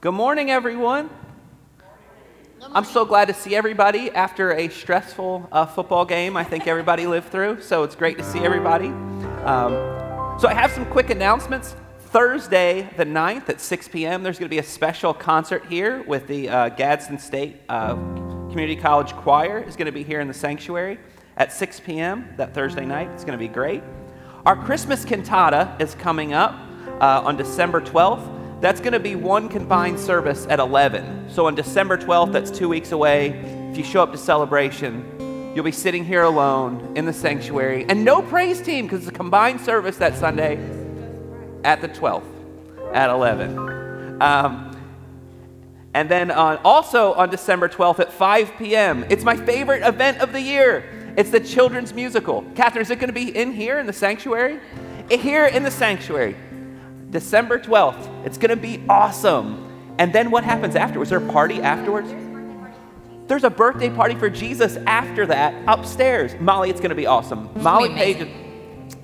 Good morning, everyone. I'm so glad to see everybody after a stressful uh, football game. I think everybody lived through, so it's great to see everybody. Um, so I have some quick announcements. Thursday, the 9th at 6 p.m., there's going to be a special concert here with the uh, Gadsden State uh, Community College Choir. is going to be here in the sanctuary at 6 p.m. that Thursday night. It's going to be great. Our Christmas cantata is coming up uh, on December 12th. That's going to be one combined service at 11. So on December 12th, that's two weeks away. If you show up to celebration, you'll be sitting here alone in the sanctuary and no praise team because it's a combined service that Sunday at the 12th at 11. Um, and then on, also on December 12th at 5 p.m., it's my favorite event of the year. It's the children's musical. Catherine, is it going to be in here in the sanctuary? Here in the sanctuary. December 12th. It's going to be awesome. And then what happens afterwards? Is there a party afterwards? There's a birthday party for Jesus after that upstairs. Molly, it's going to be awesome. Molly be Page,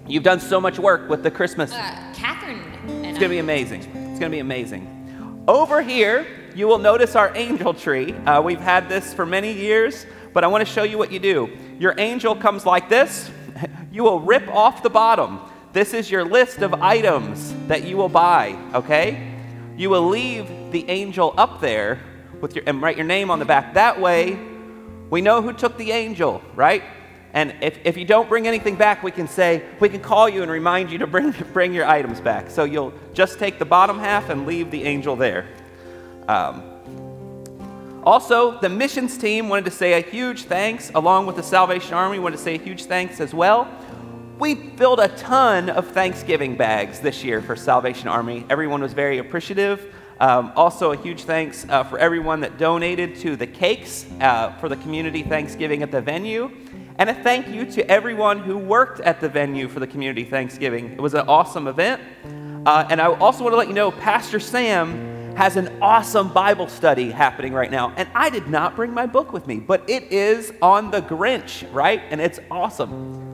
you've done so much work with the Christmas. Uh, Catherine. And It's going to be amazing. It's going to be amazing. Over here, you will notice our angel tree. Uh, we've had this for many years, but I want to show you what you do. Your angel comes like this. You will rip off the bottom. This is your list of items that you will buy, okay? You will leave the angel up there with your, and write your name on the back. That way, we know who took the angel, right? And if, if you don't bring anything back, we can say, we can call you and remind you to bring, bring your items back. So you'll just take the bottom half and leave the angel there. Um, also, the missions team wanted to say a huge thanks, along with the Salvation Army, wanted to say a huge thanks as well. We filled a ton of Thanksgiving bags this year for Salvation Army. Everyone was very appreciative. Um, also, a huge thanks uh, for everyone that donated to the cakes uh, for the community Thanksgiving at the venue. And a thank you to everyone who worked at the venue for the community Thanksgiving. It was an awesome event. Uh, and I also want to let you know Pastor Sam has an awesome Bible study happening right now. And I did not bring my book with me, but it is on the Grinch, right? And it's awesome.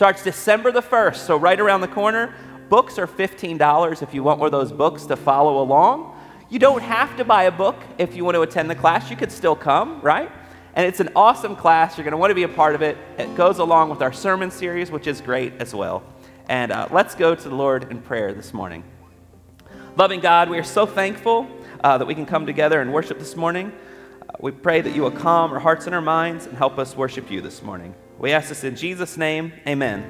Starts December the 1st, so right around the corner. Books are $15 if you want one of those books to follow along. You don't have to buy a book if you want to attend the class. You could still come, right? And it's an awesome class. You're going to want to be a part of it. It goes along with our sermon series, which is great as well. And uh, let's go to the Lord in prayer this morning. Loving God, we are so thankful uh, that we can come together and worship this morning. Uh, we pray that you will calm our hearts and our minds and help us worship you this morning. We ask this in Jesus' name. Amen.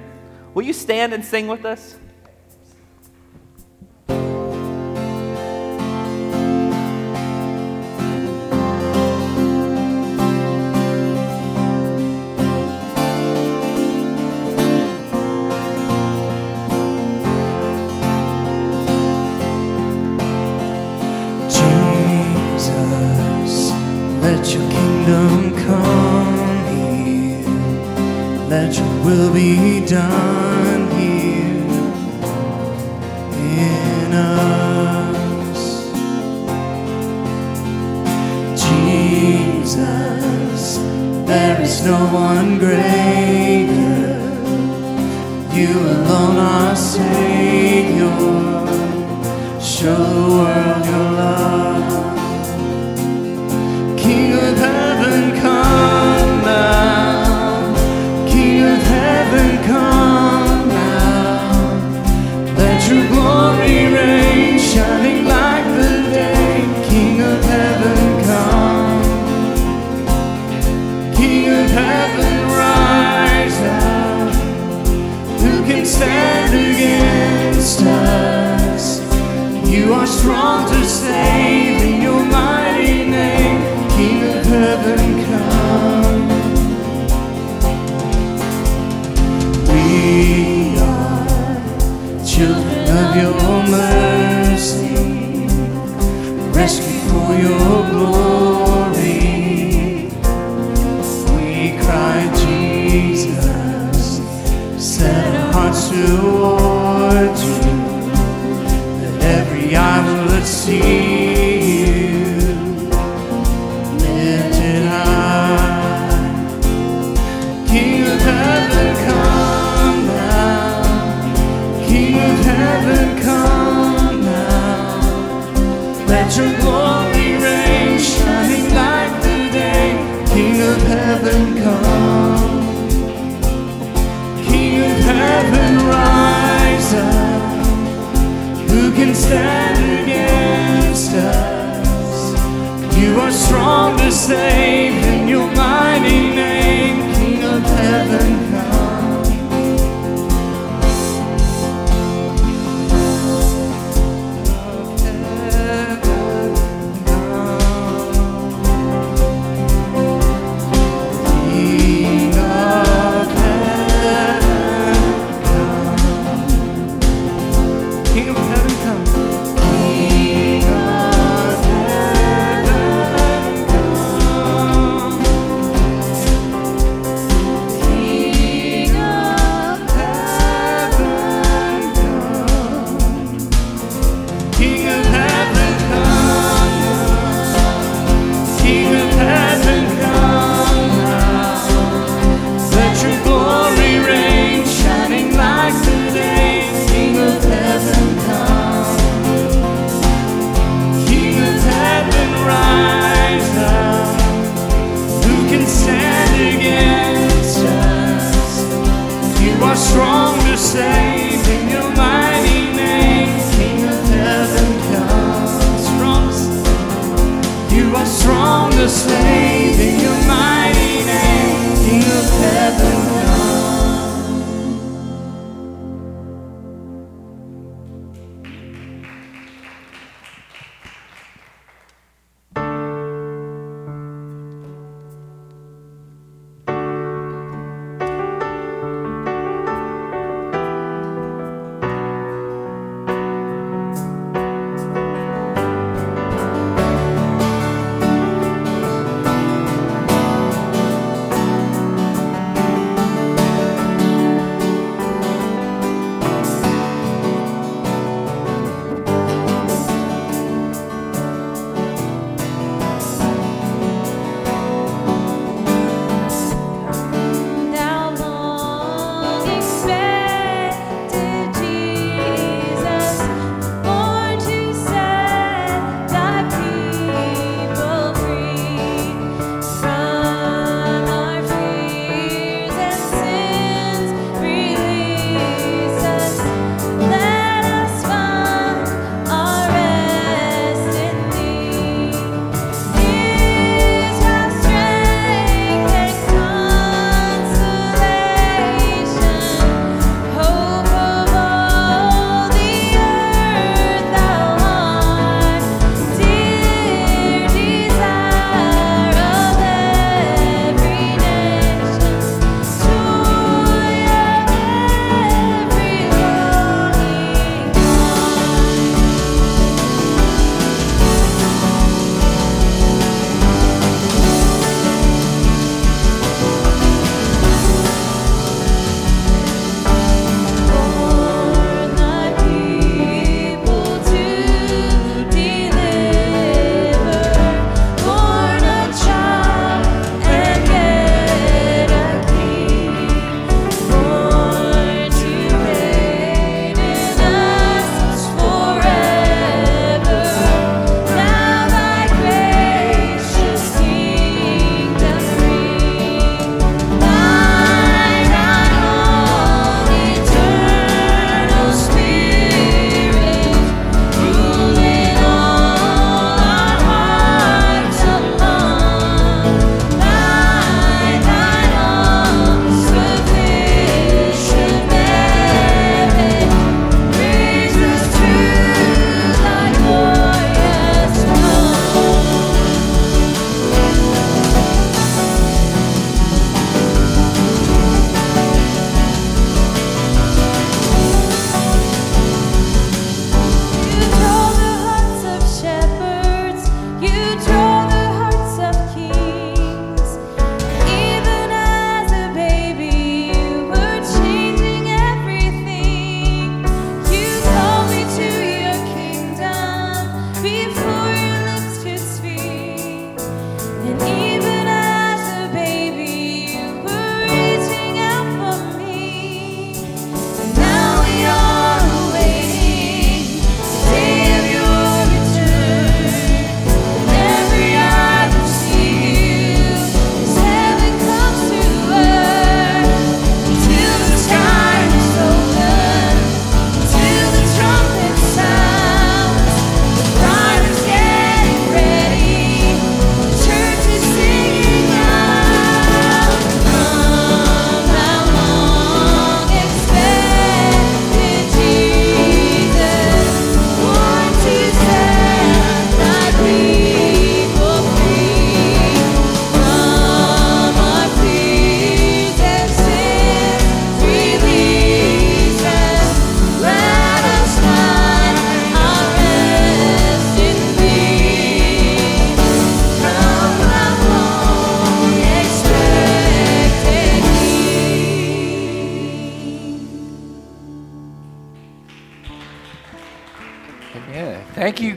Will you stand and sing with us? Your will be done here in us. Jesus, there is no one greater. You alone are Savior. Show the world your love. King of heaven, strong to save in your mighty name, King of heaven, come. We are children of your mercy, rescued for your glory. We cry, Jesus, set our hearts towards see you. King of heaven, come now. King of heaven, come now. Let your glory reign, shining like the day. King of heaven, come. King of heaven, rise up. Who can stand strong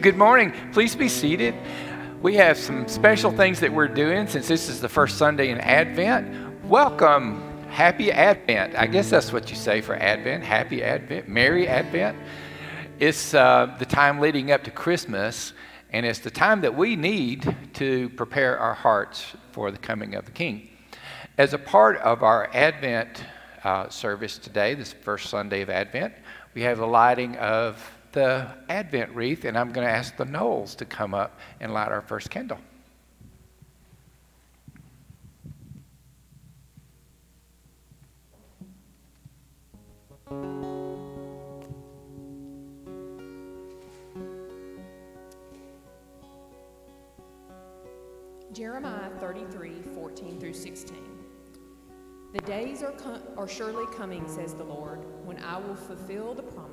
Good morning. Please be seated. We have some special things that we're doing since this is the first Sunday in Advent. Welcome. Happy Advent. I guess that's what you say for Advent. Happy Advent. Merry Advent. It's uh, the time leading up to Christmas, and it's the time that we need to prepare our hearts for the coming of the King. As a part of our Advent uh, service today, this first Sunday of Advent, we have the lighting of the Advent wreath, and I'm going to ask the Knowles to come up and light our first candle. Jeremiah 33, 14 through 16. The days are, com- are surely coming, says the Lord, when I will fulfill the promise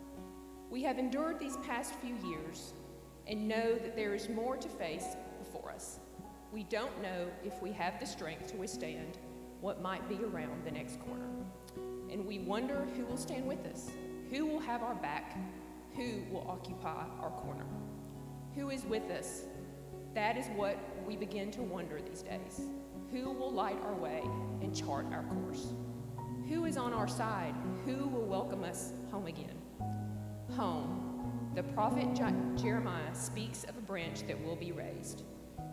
We have endured these past few years and know that there is more to face before us. We don't know if we have the strength to withstand what might be around the next corner. And we wonder who will stand with us, who will have our back, who will occupy our corner. Who is with us? That is what we begin to wonder these days. Who will light our way and chart our course? Who is on our side? Who will welcome us home again? Home. The prophet Jeremiah speaks of a branch that will be raised.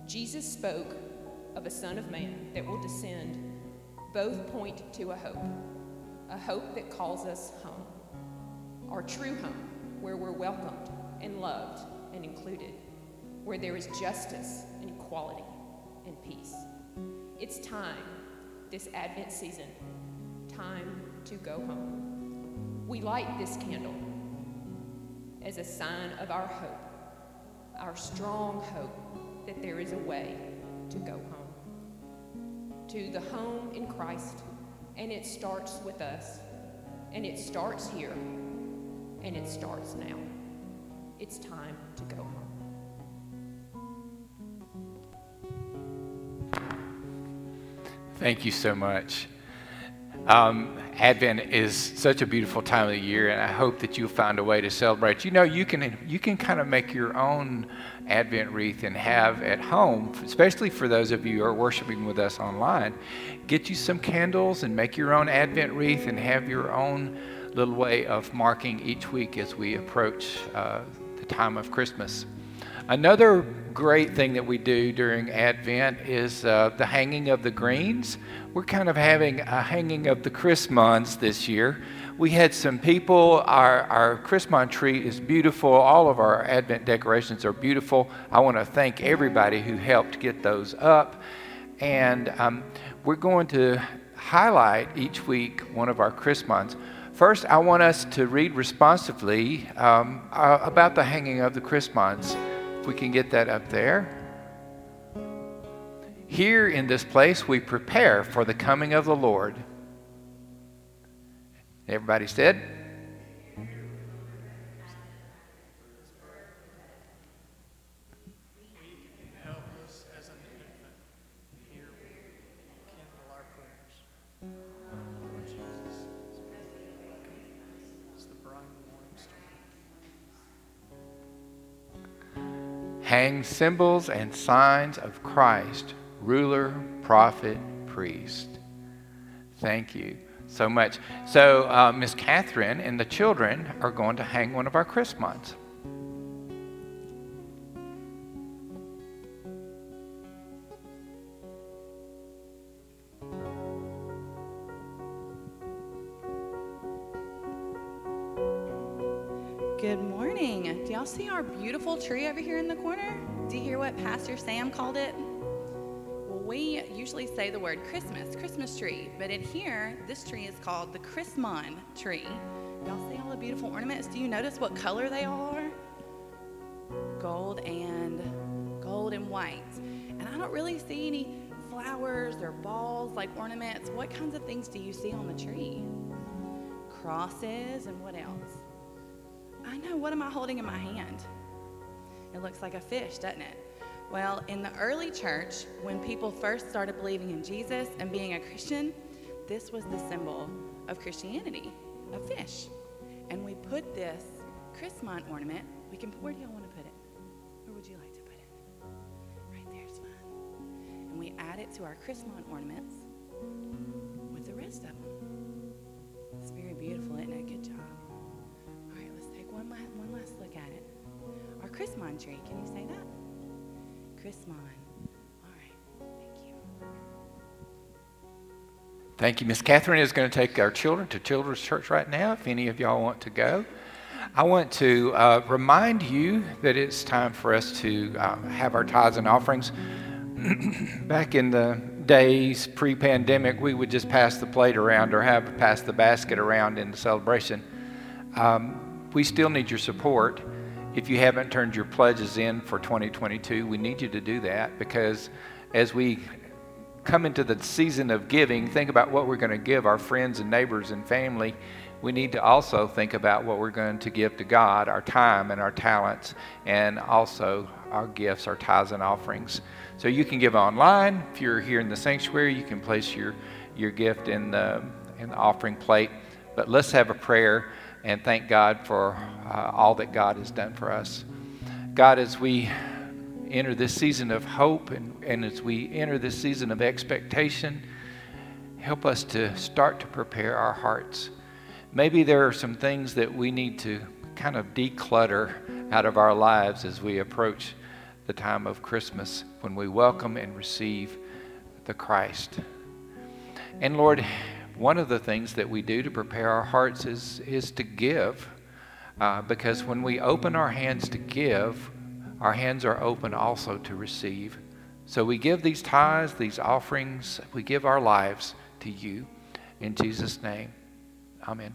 Jesus spoke of a Son of Man that will descend. Both point to a hope, a hope that calls us home, our true home, where we're welcomed and loved and included, where there is justice and equality and peace. It's time, this Advent season, time to go home. We light this candle as a sign of our hope, our strong hope that there is a way to go home. To the home in Christ, and it starts with us, and it starts here, and it starts now. It's time to go home. Thank you so much. Um, Advent is such a beautiful time of the year, and I hope that you'll find a way to celebrate. You know, you can you can kind of make your own Advent wreath and have at home, especially for those of you who are worshiping with us online. Get you some candles and make your own Advent wreath and have your own little way of marking each week as we approach uh, the time of Christmas. Another great thing that we do during Advent is uh, the hanging of the greens. We're kind of having a hanging of the Christmas this year. We had some people, our, our Christmas tree is beautiful. All of our Advent decorations are beautiful. I want to thank everybody who helped get those up. And um, we're going to highlight each week one of our Christmas. First, I want us to read responsively um, uh, about the hanging of the Christmas we can get that up there. Here in this place, we prepare for the coming of the Lord. Everybody said? Hang symbols and signs of Christ, ruler, prophet, priest. Thank you so much. So, uh, Miss Catherine and the children are going to hang one of our Christmas. Tree over here in the corner? Do you hear what Pastor Sam called it? Well, we usually say the word Christmas, Christmas tree, but in here, this tree is called the Chrismon tree. Y'all see all the beautiful ornaments? Do you notice what color they are? Gold and gold and white. And I don't really see any flowers or balls like ornaments. What kinds of things do you see on the tree? Crosses and what else? I know, what am I holding in my hand? It looks like a fish, doesn't it? Well, in the early church, when people first started believing in Jesus and being a Christian, this was the symbol of Christianity, a fish. And we put this chrismon ornament, we can, where do y'all want to put it? Where would you like to put it? Right there's fine. And we add it to our chrismon ornaments with the rest of them. It's very beautiful, isn't it? Good job. All right, let's take one last, one last look at it. Our chrismon tree, can you say that? Chrismon. All right, thank you. Thank you. Miss Catherine is going to take our children to Children's Church right now, if any of y'all want to go. I want to uh, remind you that it's time for us to uh, have our tithes and offerings. Back in the days pre pandemic, we would just pass the plate around or have pass the basket around in the celebration. Um, we still need your support. If you haven't turned your pledges in for 2022, we need you to do that because as we come into the season of giving, think about what we're going to give our friends and neighbors and family. We need to also think about what we're going to give to God, our time and our talents, and also our gifts, our tithes and offerings. So you can give online. If you're here in the sanctuary, you can place your, your gift in the, in the offering plate. But let's have a prayer and thank God for uh, all that God has done for us. God, as we enter this season of hope and, and as we enter this season of expectation, help us to start to prepare our hearts. Maybe there are some things that we need to kind of declutter out of our lives as we approach the time of Christmas when we welcome and receive the Christ. And Lord, one of the things that we do to prepare our hearts is, is to give. Uh, because when we open our hands to give, our hands are open also to receive. So we give these tithes, these offerings, we give our lives to you. In Jesus' name, amen.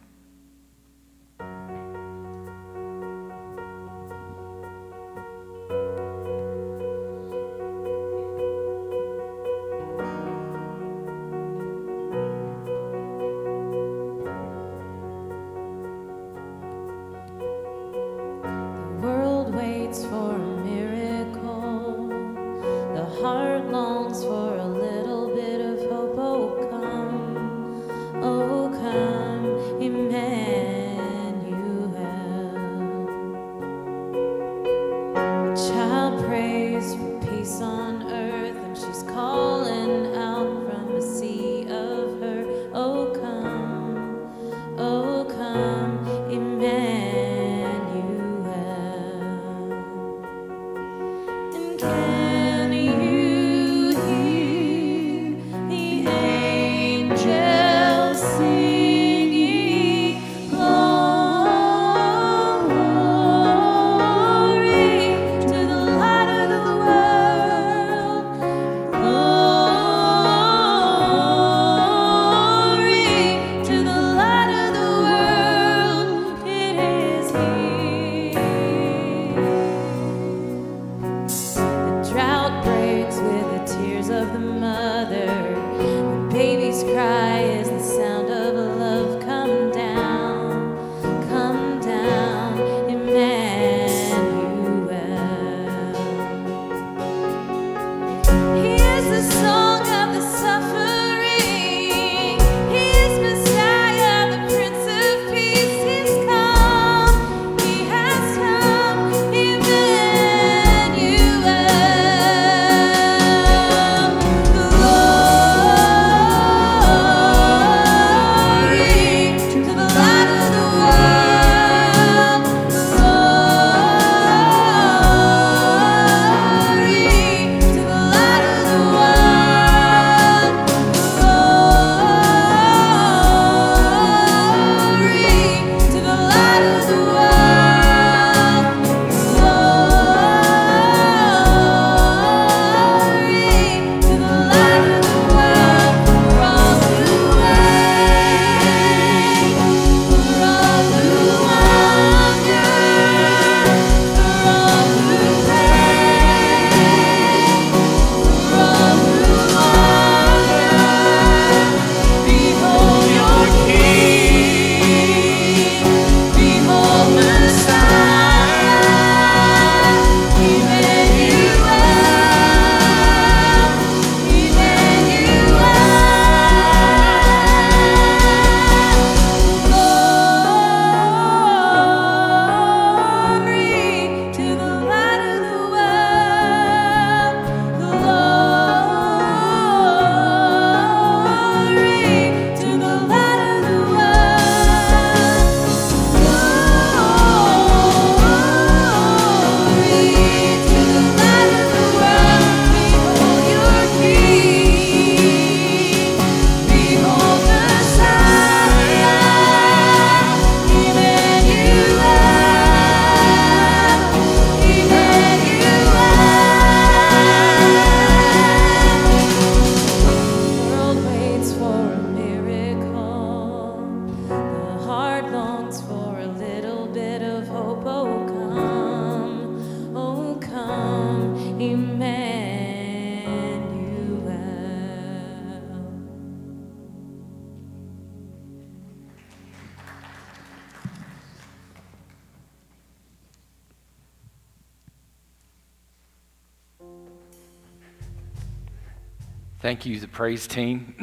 Thank you, the praise team.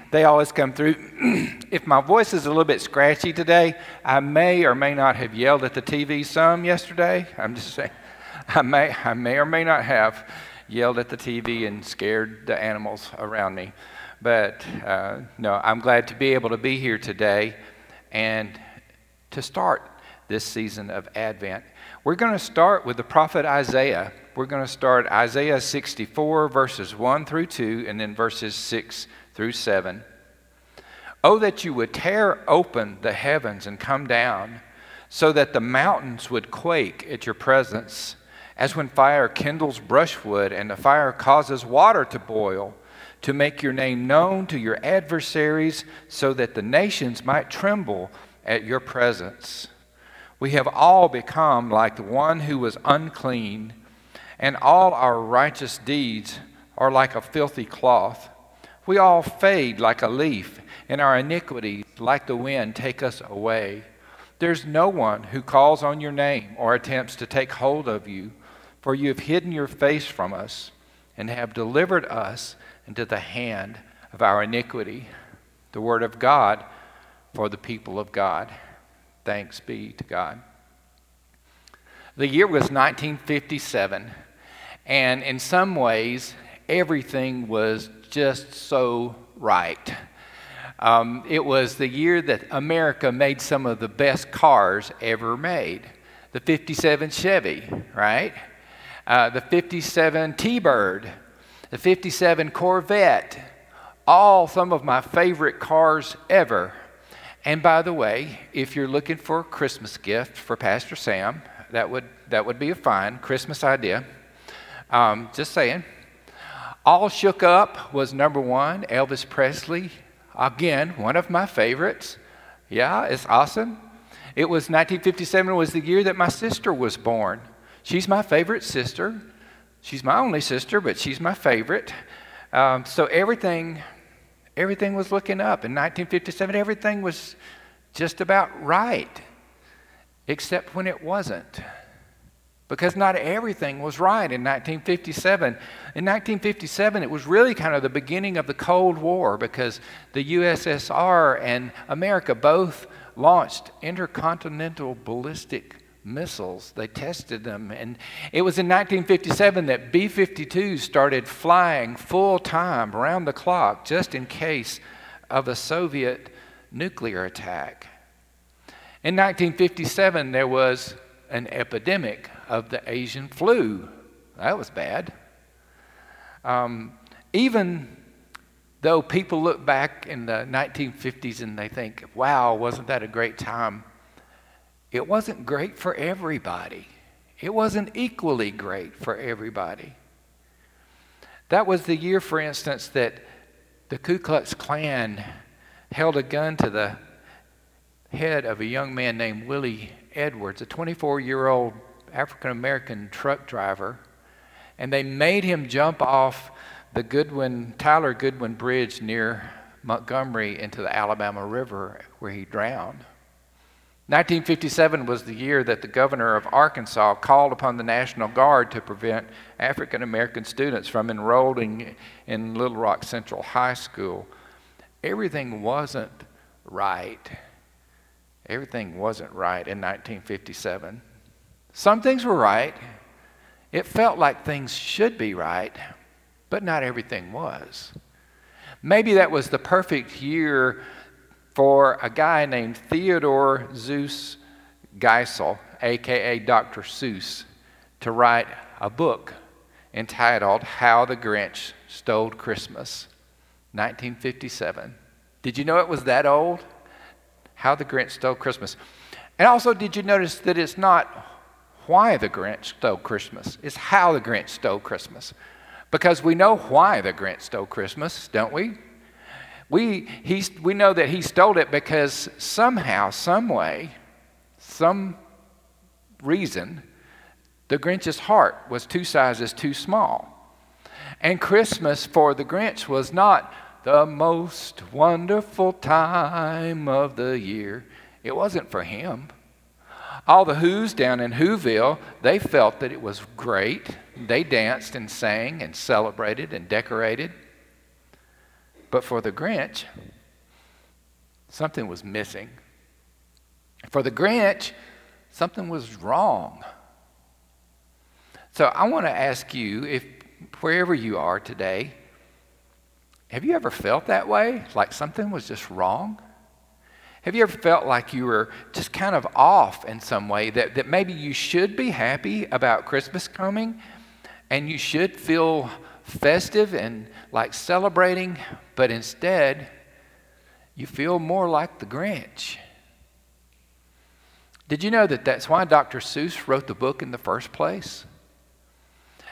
they always come through. if my voice is a little bit scratchy today, I may or may not have yelled at the TV some yesterday. I'm just saying, I may, I may or may not have yelled at the TV and scared the animals around me. But uh, no, I'm glad to be able to be here today and to start this season of Advent. We're going to start with the prophet Isaiah. We're going to start Isaiah 64, verses 1 through 2, and then verses 6 through 7. Oh, that you would tear open the heavens and come down, so that the mountains would quake at your presence, as when fire kindles brushwood and the fire causes water to boil, to make your name known to your adversaries, so that the nations might tremble at your presence. We have all become like the one who was unclean, and all our righteous deeds are like a filthy cloth. We all fade like a leaf, and our iniquities, like the wind, take us away. There's no one who calls on your name or attempts to take hold of you, for you have hidden your face from us and have delivered us into the hand of our iniquity. The word of God for the people of God. Thanks be to God. The year was 1957, and in some ways, everything was just so right. Um, it was the year that America made some of the best cars ever made. The 57 Chevy, right? Uh, the 57 T Bird, the 57 Corvette, all some of my favorite cars ever. And by the way, if you're looking for a Christmas gift for Pastor Sam, that would, that would be a fine Christmas idea. Um, just saying. All Shook Up was number one. Elvis Presley, again, one of my favorites. Yeah, it's awesome. It was 1957 was the year that my sister was born. She's my favorite sister. She's my only sister, but she's my favorite. Um, so everything Everything was looking up. In 1957, everything was just about right, except when it wasn't. Because not everything was right in 1957. In 1957, it was really kind of the beginning of the Cold War because the USSR and America both launched intercontinental ballistic missiles. They tested them. And it was in 1957 that B 52s started flying full time around the clock just in case of a Soviet nuclear attack. In 1957, there was an epidemic of the Asian flu. That was bad. Um, even though people look back in the 1950s and they think, wow, wasn't that a great time? it wasn't great for everybody. It wasn't equally great for everybody. That was the year, for instance, that the Ku Klux Klan held a gun to the head of a young man named Willie Edwards, a 24 year old African American truck driver, and they made him jump off the Goodwin, Tyler Goodwin Bridge near Montgomery into the Alabama River where he drowned. 1957 was the year that the governor of Arkansas called upon the National Guard to prevent African American students from enrolling in Little Rock Central High School. Everything wasn't right. Everything wasn't right in 1957. Some things were right. It felt like things should be right, but not everything was. Maybe that was the perfect year for a guy named Theodor Seuss Geisel, aka Dr. Seuss, to write a book entitled How the Grinch Stole Christmas, 1957. Did you know it was that old? How the Grinch Stole Christmas. And also, did you notice that it's not why the Grinch stole Christmas, it's how the Grinch stole Christmas. Because we know why the Grinch stole Christmas, don't we? We, he, we know that he stole it because somehow, some way, some reason, the Grinch's heart was two sizes too small. And Christmas for the Grinch was not the most wonderful time of the year. It wasn't for him. All the Who's down in Whoville, they felt that it was great. They danced and sang and celebrated and decorated. But for the Grinch, something was missing. For the Grinch, something was wrong. So I want to ask you if wherever you are today, have you ever felt that way? Like something was just wrong? Have you ever felt like you were just kind of off in some way? That, that maybe you should be happy about Christmas coming and you should feel festive and like celebrating, but instead you feel more like the Grinch. Did you know that that's why Dr. Seuss wrote the book in the first place?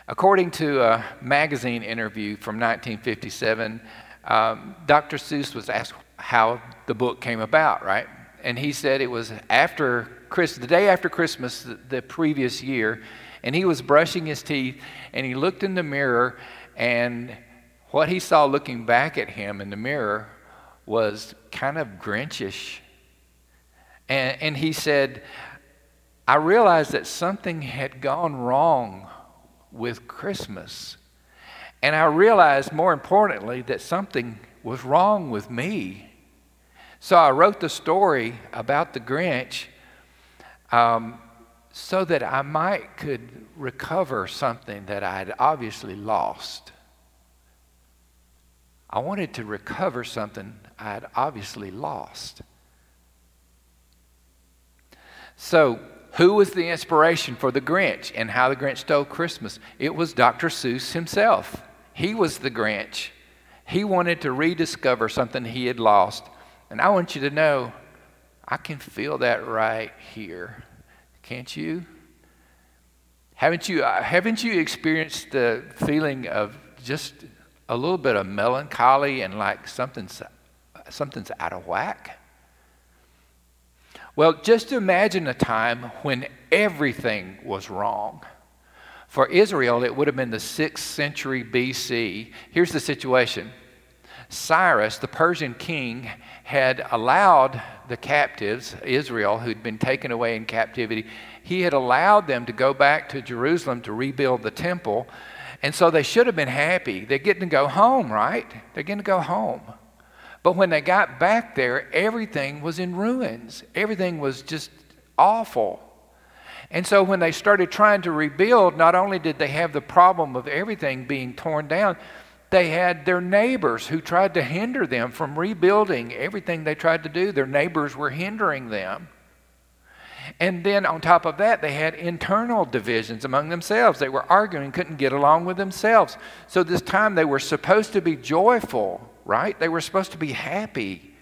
According to a magazine interview from 1957, um, Dr. Seuss was asked how the book came about, right? And he said it was after Chris, the day after Christmas, the, the previous year, and he was brushing his teeth, and he looked in the mirror, and what he saw looking back at him in the mirror was kind of Grinchish. And, and he said, I realized that something had gone wrong with Christmas. And I realized, more importantly, that something was wrong with me. So I wrote the story about the Grinch um, so that I might could recover something that I had obviously lost. I wanted to recover something I had obviously lost. So who was the inspiration for the Grinch and how the Grinch stole Christmas? It was Dr. Seuss himself. He was the Grinch. He wanted to rediscover something he had lost. And I want you to know, I can feel that right here. Can't you? Haven't you, uh, haven't you experienced the feeling of just a little bit of melancholy and like something's, something's out of whack? Well, just imagine a time when everything was wrong. For Israel, it would have been the 6th century BC. Here's the situation Cyrus, the Persian king, had allowed the captives, Israel, who'd been taken away in captivity, he had allowed them to go back to Jerusalem to rebuild the temple. And so they should have been happy. They're getting to go home, right? They're getting to go home. But when they got back there, everything was in ruins. Everything was just awful. And so when they started trying to rebuild, not only did they have the problem of everything being torn down, they had their neighbors who tried to hinder them from rebuilding everything they tried to do. Their neighbors were hindering them. And then on top of that, they had internal divisions among themselves. They were arguing, couldn't get along with themselves. So this time they were supposed to be joyful right? They were supposed to be happy.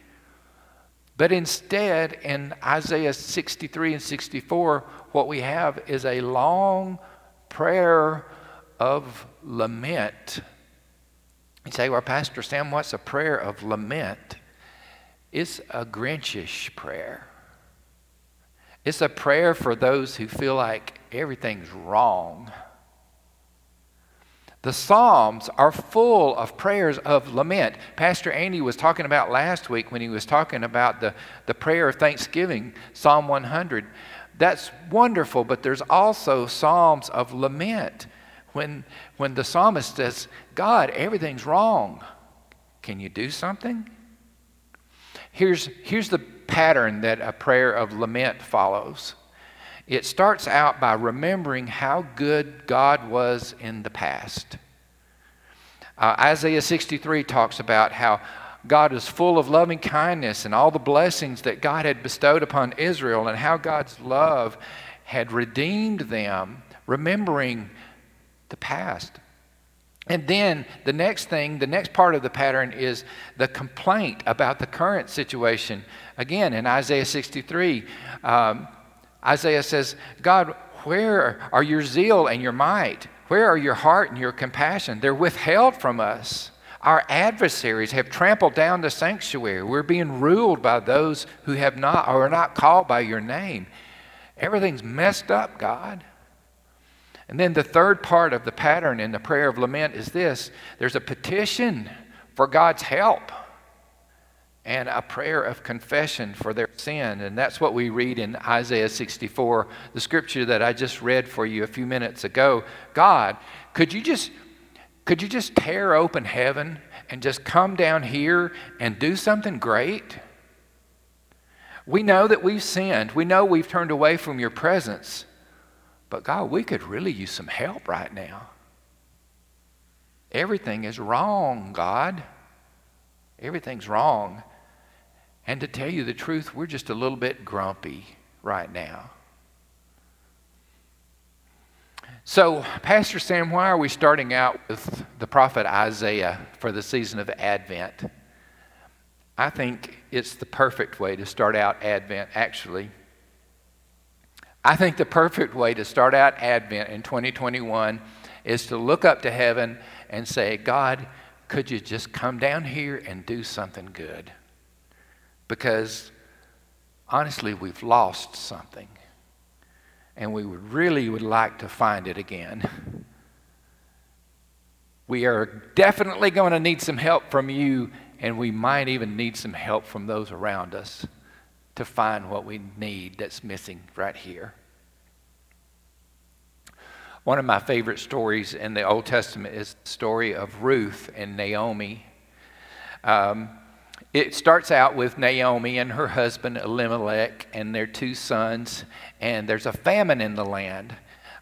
But instead, in Isaiah 63 and 64, what we have is a long prayer of lament. You say, Well, Pastor Sam, what's a prayer of lament? It's a Grinchish prayer. It's a prayer for those who feel like everything's wrong the Psalms are full of prayers of lament. Pastor Andy was talking about last week when he was talking about the, the prayer of thanksgiving, Psalm 100. That's wonderful, but there's also Psalms of lament. When, when the psalmist says, God, everything's wrong, can you do something? Here's, here's the pattern that a prayer of lament follows. It starts out by remembering how good God was in the past. Uh, Isaiah 63 talks about how God is full of loving kindness and all the blessings that God had bestowed upon Israel and how God's love had redeemed them, remembering the past. And then the next thing, the next part of the pattern is the complaint about the current situation. Again, in Isaiah 63, um, Isaiah says, God, where are your zeal and your might? Where are your heart and your compassion? They're withheld from us. Our adversaries have trampled down the sanctuary. We're being ruled by those who have not or are not called by your name. Everything's messed up, God. And then the third part of the pattern in the prayer of lament is this there's a petition for God's help and a prayer of confession for their sin. And that's what we read in Isaiah 64, the scripture that I just read for you a few minutes ago. God, could you just could you just tear open heaven and just come down here and do something great? We know that we've sinned. We know we've turned away from your presence. But God, we could really use some help right now. Everything is wrong, God. Everything's wrong. And to tell you the truth, we're just a little bit grumpy right now. So, Pastor Sam, why are we starting out with the prophet Isaiah for the season of Advent? I think it's the perfect way to start out Advent, actually. I think the perfect way to start out Advent in 2021 is to look up to heaven and say, God, could you just come down here and do something good? Because honestly, we've lost something. And we would really would like to find it again. We are definitely going to need some help from you, and we might even need some help from those around us to find what we need that's missing right here. One of my favorite stories in the Old Testament is the story of Ruth and Naomi. Um, it starts out with Naomi and her husband Elimelech and their two sons, and there's a famine in the land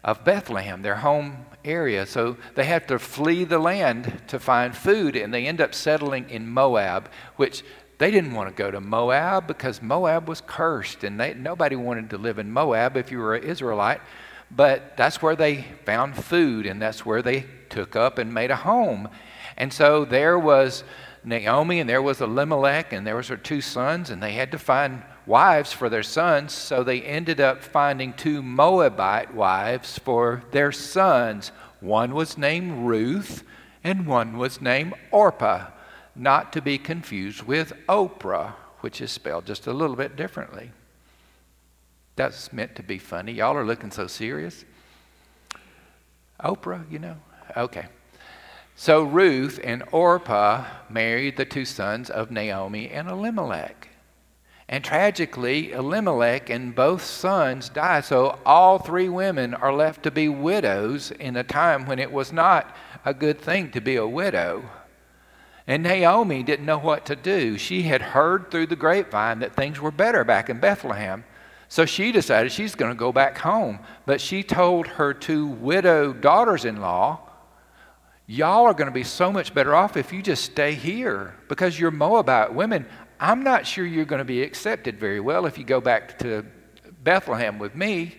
of Bethlehem, their home area. So they have to flee the land to find food, and they end up settling in Moab, which they didn't want to go to Moab because Moab was cursed, and they, nobody wanted to live in Moab if you were an Israelite. But that's where they found food, and that's where they took up and made a home. And so there was Naomi, and there was Elimelech, and there was her two sons, and they had to find wives for their sons. So they ended up finding two Moabite wives for their sons. One was named Ruth, and one was named Orpah, not to be confused with Oprah, which is spelled just a little bit differently. That's meant to be funny. Y'all are looking so serious. Oprah, you know? Okay. So Ruth and Orpah married the two sons of Naomi and Elimelech. And tragically, Elimelech and both sons die. So all three women are left to be widows in a time when it was not a good thing to be a widow. And Naomi didn't know what to do. She had heard through the grapevine that things were better back in Bethlehem. So she decided she's going to go back home. But she told her two widow daughters in law, Y'all are going to be so much better off if you just stay here because you're Moabite women. I'm not sure you're going to be accepted very well if you go back to Bethlehem with me.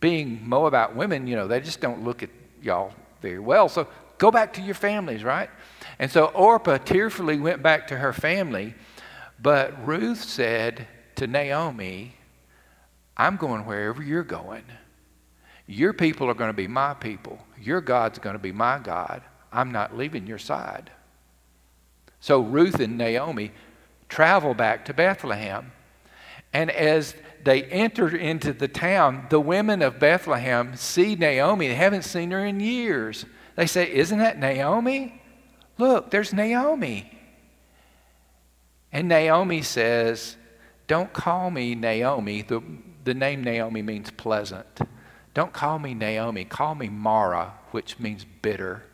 Being Moabite women, you know, they just don't look at y'all very well. So go back to your families, right? And so Orpah tearfully went back to her family. But Ruth said to Naomi, I'm going wherever you're going. Your people are going to be my people. Your God's going to be my God. I'm not leaving your side. So Ruth and Naomi travel back to Bethlehem. And as they enter into the town, the women of Bethlehem see Naomi. They haven't seen her in years. They say, Isn't that Naomi? Look, there's Naomi. And Naomi says, Don't call me Naomi. The, the name Naomi means pleasant. Don't call me Naomi, call me Mara, which means bitter.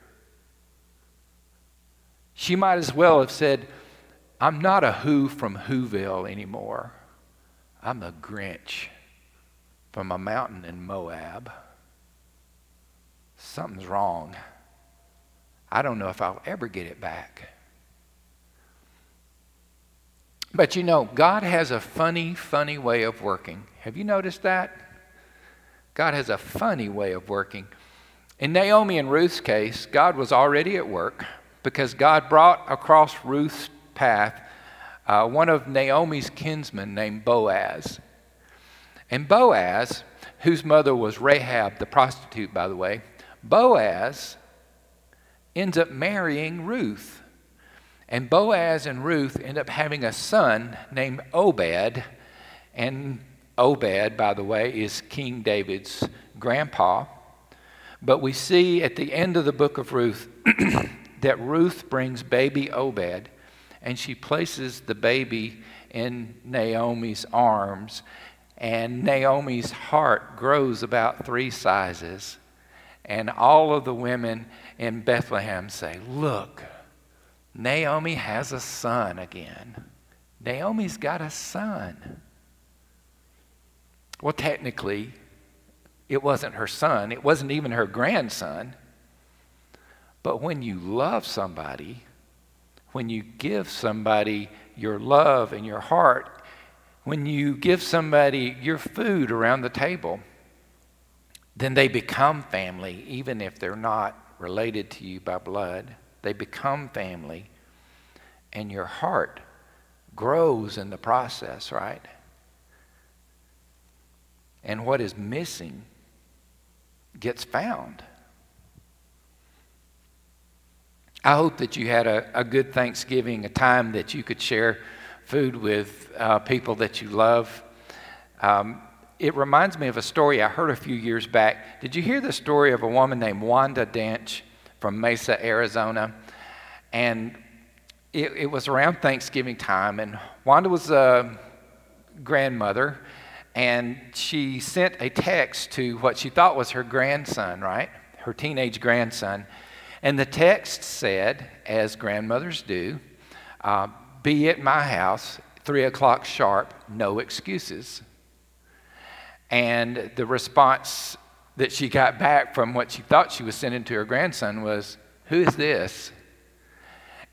She might as well have said, I'm not a who from Whoville anymore. I'm the Grinch from a mountain in Moab. Something's wrong. I don't know if I'll ever get it back. But you know, God has a funny, funny way of working. Have you noticed that? God has a funny way of working. In Naomi and Ruth's case, God was already at work because God brought across Ruth's path uh, one of Naomi's kinsmen named Boaz. And Boaz, whose mother was Rahab, the prostitute, by the way, Boaz ends up marrying Ruth. And Boaz and Ruth end up having a son named Obed. And Obed, by the way, is King David's grandpa. But we see at the end of the book of Ruth that Ruth brings baby Obed and she places the baby in Naomi's arms. And Naomi's heart grows about three sizes. And all of the women in Bethlehem say, Look, Naomi has a son again. Naomi's got a son. Well, technically, it wasn't her son, it wasn't even her grandson. But when you love somebody, when you give somebody your love and your heart, when you give somebody your food around the table, then they become family, even if they're not related to you by blood. They become family, and your heart grows in the process, right? And what is missing gets found. I hope that you had a, a good Thanksgiving, a time that you could share food with uh, people that you love. Um, it reminds me of a story I heard a few years back. Did you hear the story of a woman named Wanda Dench from Mesa, Arizona? And it, it was around Thanksgiving time, and Wanda was a grandmother, and she sent a text to what she thought was her grandson, right? Her teenage grandson. And the text said, as grandmothers do, uh, be at my house, three o'clock sharp, no excuses. And the response that she got back from what she thought she was sending to her grandson was, Who is this?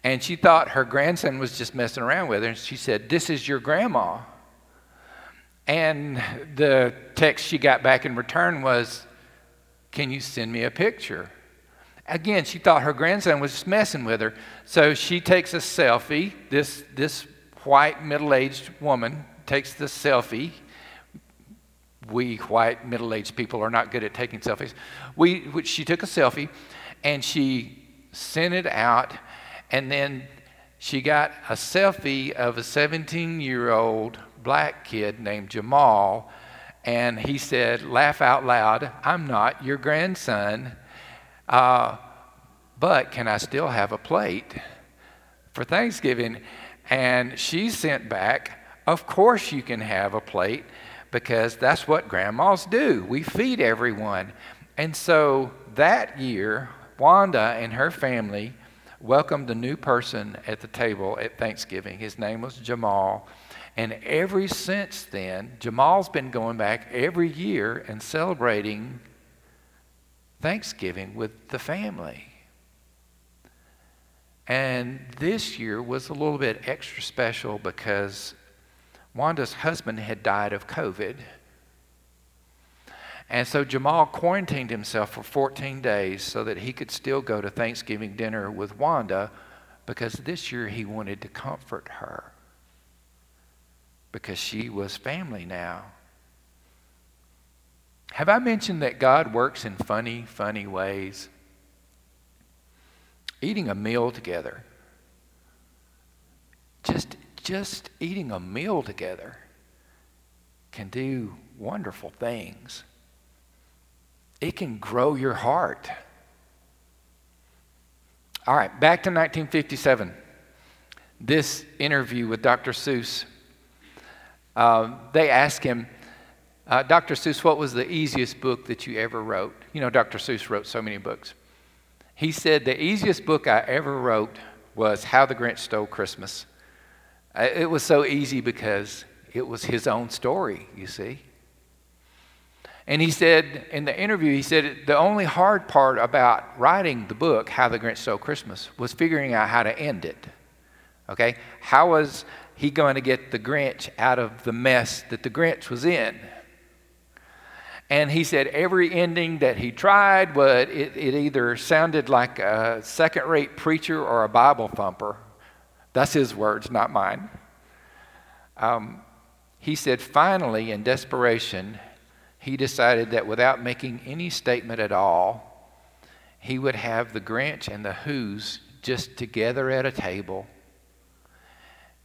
And she thought her grandson was just messing around with her. And she said, This is your grandma. And the text she got back in return was, Can you send me a picture? Again, she thought her grandson was just messing with her. So she takes a selfie. This, this white middle aged woman takes the selfie. We white middle aged people are not good at taking selfies. We, she took a selfie and she sent it out. And then she got a selfie of a 17 year old black kid named Jamal. And he said, Laugh out loud, I'm not your grandson. Uh, but can I still have a plate for Thanksgiving? And she sent back, Of course you can have a plate because that's what grandmas do. We feed everyone. And so that year, Wanda and her family welcomed a new person at the table at Thanksgiving. His name was Jamal. And ever since then, Jamal's been going back every year and celebrating Thanksgiving with the family. And this year was a little bit extra special because Wanda's husband had died of COVID. And so Jamal quarantined himself for 14 days so that he could still go to Thanksgiving dinner with Wanda because this year he wanted to comfort her because she was family now. Have I mentioned that God works in funny, funny ways? Eating a meal together. Just, just eating a meal together can do wonderful things. It can grow your heart. All right, back to 1957. This interview with Dr. Seuss. Uh, they asked him, uh, Dr. Seuss, what was the easiest book that you ever wrote? You know, Dr. Seuss wrote so many books. He said, The easiest book I ever wrote was How the Grinch Stole Christmas. It was so easy because it was his own story, you see. And he said in the interview, he said the only hard part about writing the book, How the Grinch Stole Christmas, was figuring out how to end it. Okay? How was he going to get the Grinch out of the mess that the Grinch was in? And he said every ending that he tried, would, it, it either sounded like a second rate preacher or a Bible thumper. That's his words, not mine. Um, he said finally, in desperation, he decided that without making any statement at all, he would have the Grinch and the Who's just together at a table.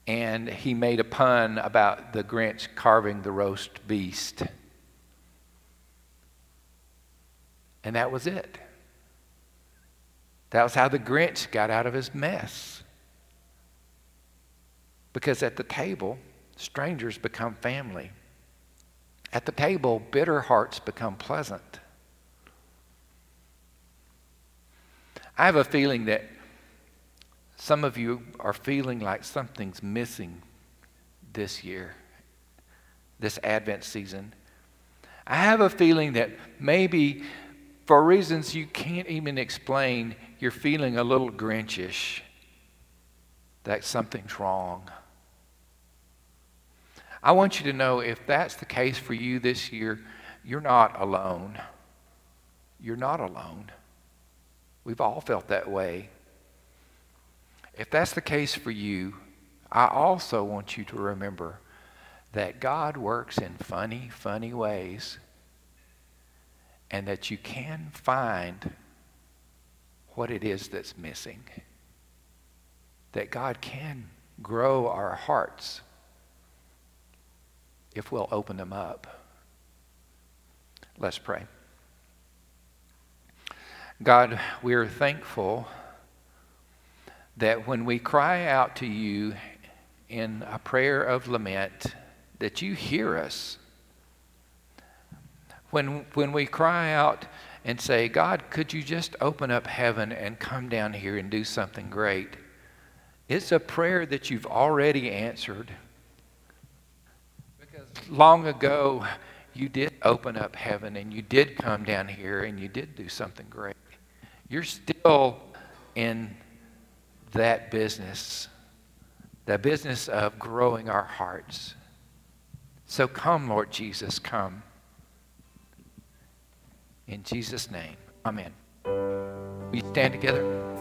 And he made a pun about the Grinch carving the roast beast. And that was it. That was how the Grinch got out of his mess. Because at the table, strangers become family. At the table, bitter hearts become pleasant. I have a feeling that Some of you are feeling like something's missing this year, this Advent season. I have a feeling that maybe for reasons you can't even explain, you're feeling a little Grinchish, that something's wrong. I want you to know if that's the case for you this year, you're not alone. You're not alone. We've all felt that way. If that's the case for you, I also want you to remember that God works in funny, funny ways and that you can find what it is that's missing. That God can grow our hearts if we'll open them up. Let's pray. God, we're thankful that when we cry out to you in a prayer of lament, that you hear us. When, when we cry out and say, God, could you just open up heaven and come down here and do something great? It's a prayer that you've already answered. Long ago, you did open up heaven and you did come down here and you did do something great. You're still in that business, the business of growing our hearts. So come, Lord Jesus, come. In Jesus' name, amen. We stand together.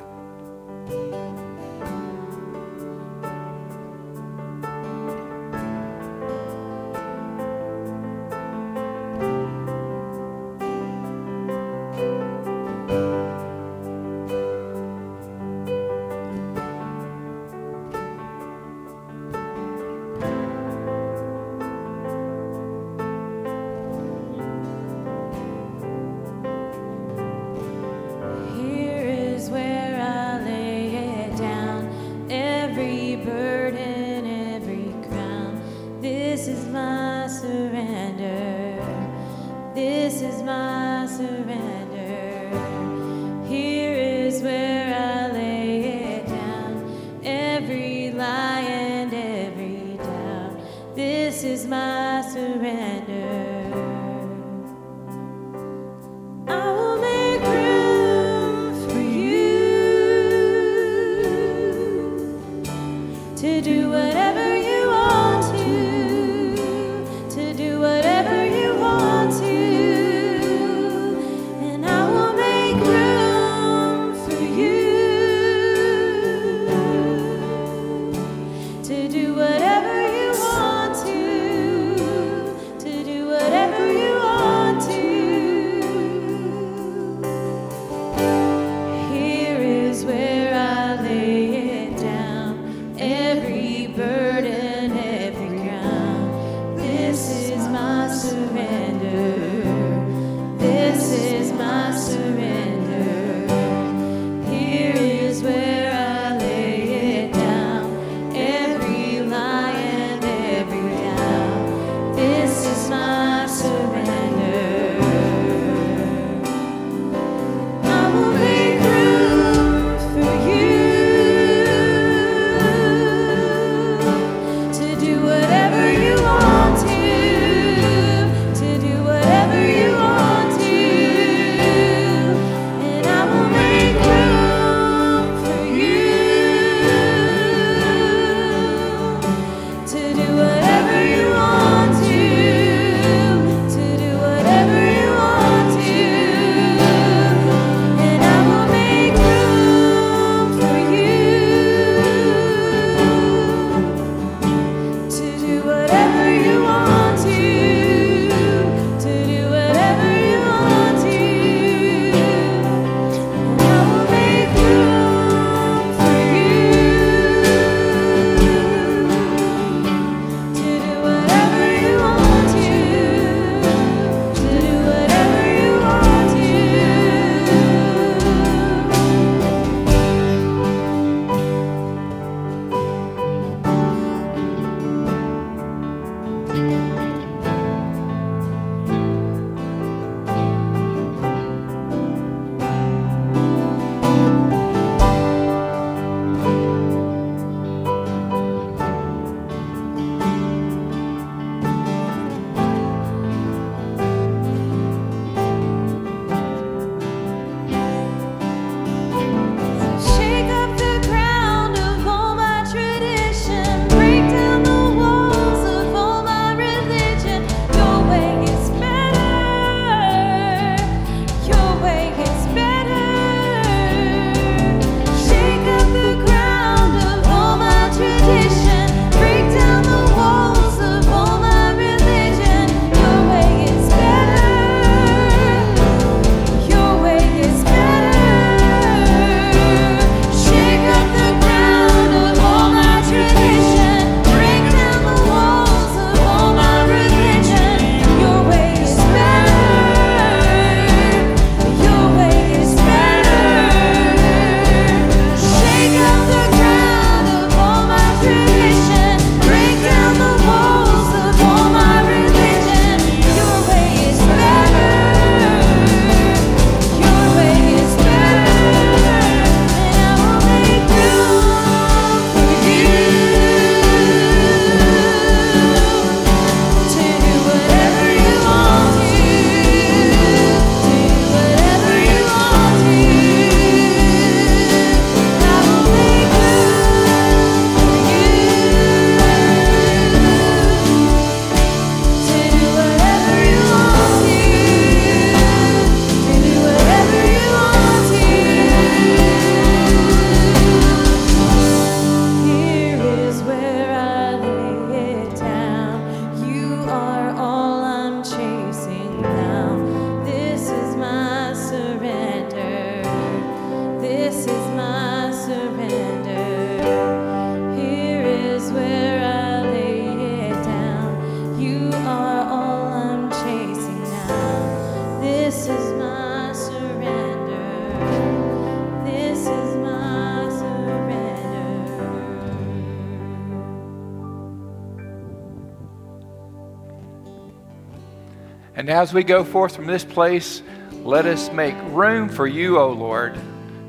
As we go forth from this place, let us make room for you, O Lord,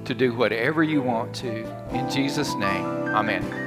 to do whatever you want to. In Jesus' name, amen.